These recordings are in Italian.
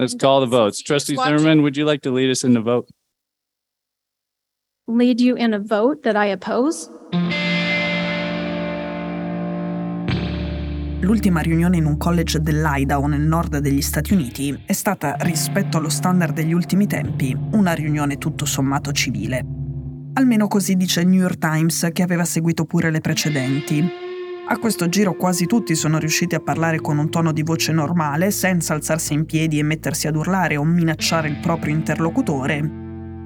Let's call the votes. Trustee. Zimmerman, would you like to lead us in the vote? Lead you in a vote that I oppose? L'ultima riunione in un college dell'Idaho nel nord degli Stati Uniti è stata, rispetto allo standard degli ultimi tempi, una riunione tutto sommato civile. Almeno così dice il New York Times che aveva seguito pure le precedenti. A questo giro quasi tutti sono riusciti a parlare con un tono di voce normale, senza alzarsi in piedi e mettersi ad urlare o minacciare il proprio interlocutore.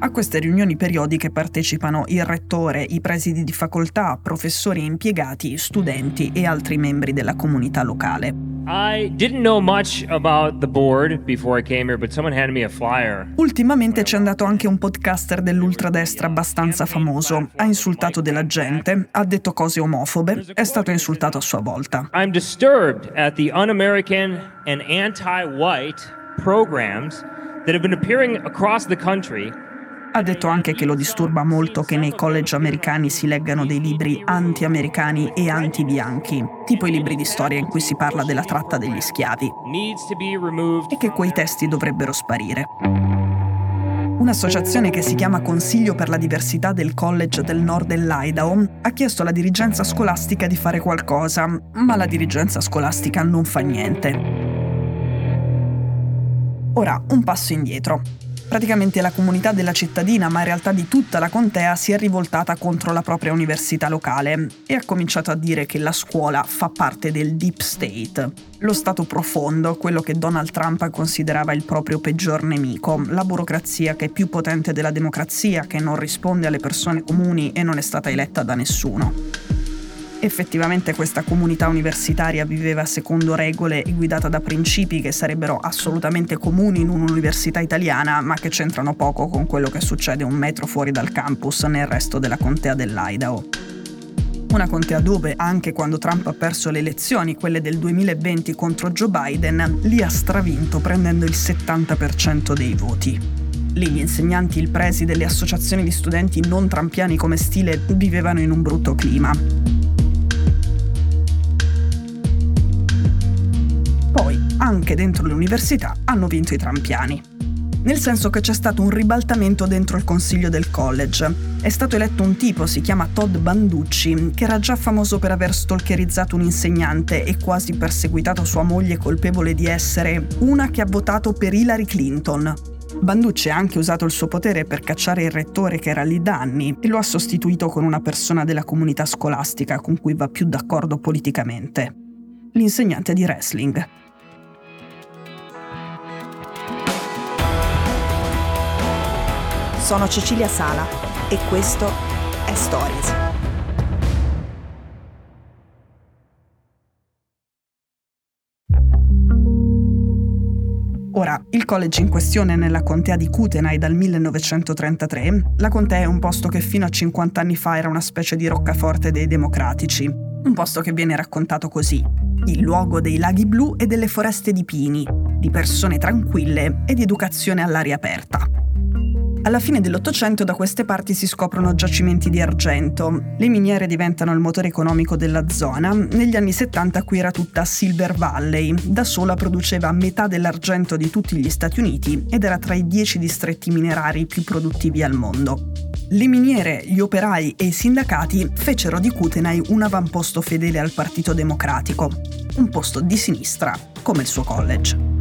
A queste riunioni periodiche partecipano il rettore, i presidi di facoltà, professori e impiegati, studenti e altri membri della comunità locale. I didn't know much about the board before I came here, but someone handed me a flyer. Ultimamente c'è andato anche un podcaster dell'ultradestra abbastanza famoso. Ha insultato della gente, ha detto cose omofobe, è stato insultato a sua volta. I'm disturbed at the un American and anti white programs that have been appearing across the country. Ha detto anche che lo disturba molto che nei college americani si leggano dei libri anti-americani e anti-bianchi, tipo i libri di storia in cui si parla della tratta degli schiavi, e che quei testi dovrebbero sparire. Un'associazione che si chiama Consiglio per la diversità del College del Nord dell'Idaho ha chiesto alla dirigenza scolastica di fare qualcosa, ma la dirigenza scolastica non fa niente. Ora, un passo indietro. Praticamente la comunità della cittadina, ma in realtà di tutta la contea, si è rivoltata contro la propria università locale e ha cominciato a dire che la scuola fa parte del deep state, lo stato profondo, quello che Donald Trump considerava il proprio peggior nemico, la burocrazia che è più potente della democrazia, che non risponde alle persone comuni e non è stata eletta da nessuno. Effettivamente questa comunità universitaria viveva secondo regole e guidata da principi che sarebbero assolutamente comuni in un'università italiana, ma che c'entrano poco con quello che succede un metro fuori dal campus nel resto della contea dell'Idaho. Una contea dove, anche quando Trump ha perso le elezioni, quelle del 2020 contro Joe Biden, lì ha stravinto prendendo il 70% dei voti. Lì gli insegnanti, il preside le associazioni di studenti non trampiani come stile vivevano in un brutto clima. Anche dentro le università, hanno vinto i trampiani. Nel senso che c'è stato un ribaltamento dentro il consiglio del college. È stato eletto un tipo, si chiama Todd Banducci, che era già famoso per aver stalkerizzato un insegnante e quasi perseguitato sua moglie colpevole di essere una che ha votato per Hillary Clinton. Banducci ha anche usato il suo potere per cacciare il rettore che era lì da anni e lo ha sostituito con una persona della comunità scolastica con cui va più d'accordo politicamente. L'insegnante di wrestling. Sono Cecilia Sala e questo è Stories. Ora, il college in questione è nella contea di Kootenai dal 1933. La contea è un posto che fino a 50 anni fa era una specie di roccaforte dei democratici. Un posto che viene raccontato così. Il luogo dei laghi blu e delle foreste di pini, di persone tranquille e di educazione all'aria aperta. Alla fine dell'Ottocento da queste parti si scoprono giacimenti di argento. Le miniere diventano il motore economico della zona. Negli anni 70 qui era tutta Silver Valley. Da sola produceva metà dell'argento di tutti gli Stati Uniti ed era tra i dieci distretti minerari più produttivi al mondo. Le miniere, gli operai e i sindacati fecero di Kootenai un avamposto fedele al Partito Democratico, un posto di sinistra, come il suo college.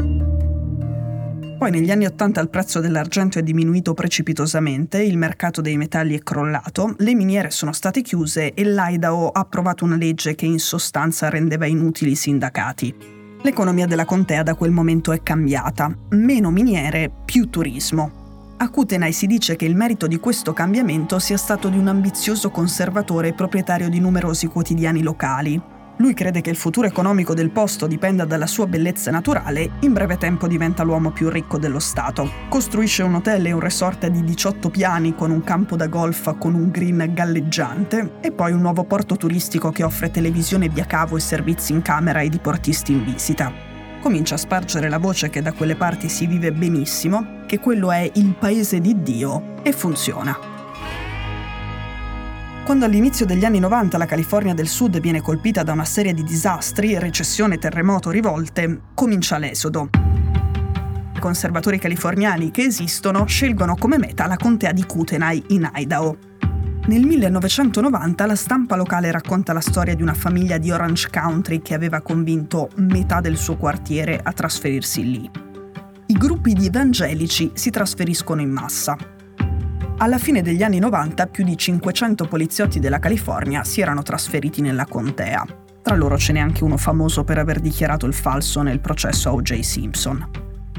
Poi negli anni Ottanta il prezzo dell'argento è diminuito precipitosamente, il mercato dei metalli è crollato, le miniere sono state chiuse e l'Idaho ha approvato una legge che in sostanza rendeva inutili i sindacati. L'economia della contea da quel momento è cambiata, meno miniere, più turismo. A Kootenai si dice che il merito di questo cambiamento sia stato di un ambizioso conservatore proprietario di numerosi quotidiani locali, lui crede che il futuro economico del posto dipenda dalla sua bellezza naturale, in breve tempo diventa l'uomo più ricco dello Stato. Costruisce un hotel e un resort di 18 piani con un campo da golf con un green galleggiante e poi un nuovo porto turistico che offre televisione via cavo e servizi in camera ai diportisti in visita. Comincia a spargere la voce che da quelle parti si vive benissimo, che quello è il paese di Dio e funziona. Quando all'inizio degli anni 90 la California del Sud viene colpita da una serie di disastri, recessione, terremoto, rivolte, comincia l'esodo. conservatori californiani che esistono scelgono come meta la contea di Kootenai in Idaho. Nel 1990 la stampa locale racconta la storia di una famiglia di Orange Country che aveva convinto metà del suo quartiere a trasferirsi lì. I gruppi di evangelici si trasferiscono in massa. Alla fine degli anni 90 più di 500 poliziotti della California si erano trasferiti nella contea. Tra loro ce n'è anche uno famoso per aver dichiarato il falso nel processo a O.J. Simpson.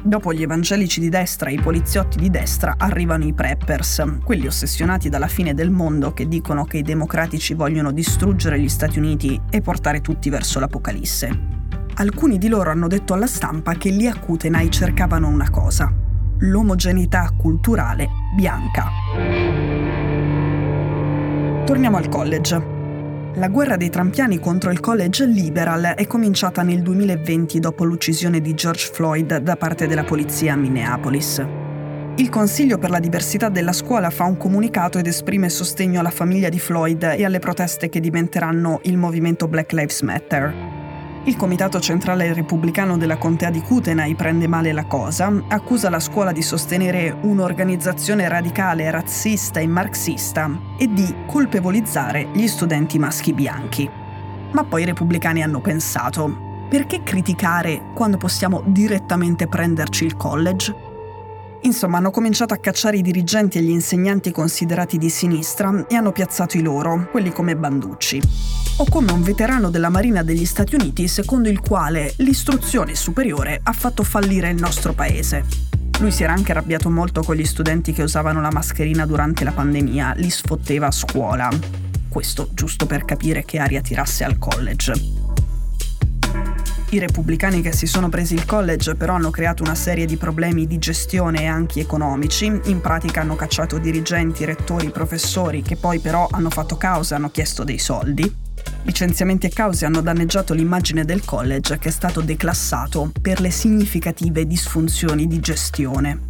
Dopo gli evangelici di destra e i poliziotti di destra arrivano i preppers, quelli ossessionati dalla fine del mondo che dicono che i democratici vogliono distruggere gli Stati Uniti e portare tutti verso l'apocalisse. Alcuni di loro hanno detto alla stampa che lì a Kootenai cercavano una cosa, l'omogeneità culturale bianca. Torniamo al college. La guerra dei trampiani contro il college liberal è cominciata nel 2020 dopo l'uccisione di George Floyd da parte della polizia a Minneapolis. Il Consiglio per la diversità della scuola fa un comunicato ed esprime sostegno alla famiglia di Floyd e alle proteste che diventeranno il movimento Black Lives Matter. Il Comitato Centrale Repubblicano della Contea di Kootenai prende male la cosa, accusa la scuola di sostenere un'organizzazione radicale, razzista e marxista e di colpevolizzare gli studenti maschi bianchi. Ma poi i repubblicani hanno pensato, perché criticare quando possiamo direttamente prenderci il college? Insomma, hanno cominciato a cacciare i dirigenti e gli insegnanti considerati di sinistra e hanno piazzato i loro, quelli come Banducci. O come un veterano della Marina degli Stati Uniti secondo il quale l'istruzione superiore ha fatto fallire il nostro paese. Lui si era anche arrabbiato molto con gli studenti che usavano la mascherina durante la pandemia, li sfotteva a scuola. Questo giusto per capire che aria tirasse al college. I repubblicani che si sono presi il college però hanno creato una serie di problemi di gestione e anche economici, in pratica hanno cacciato dirigenti, rettori, professori che poi però hanno fatto causa, hanno chiesto dei soldi. Licenziamenti e cause hanno danneggiato l'immagine del college che è stato declassato per le significative disfunzioni di gestione.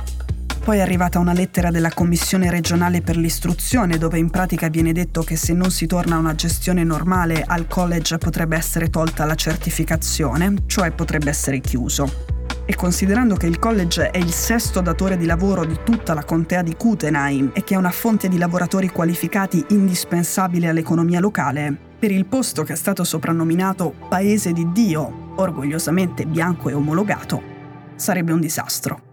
Poi è arrivata una lettera della Commissione regionale per l'istruzione dove in pratica viene detto che se non si torna a una gestione normale al college potrebbe essere tolta la certificazione, cioè potrebbe essere chiuso. E considerando che il college è il sesto datore di lavoro di tutta la contea di Kootenai e che è una fonte di lavoratori qualificati indispensabile all'economia locale, per il posto che è stato soprannominato Paese di Dio, orgogliosamente bianco e omologato, sarebbe un disastro.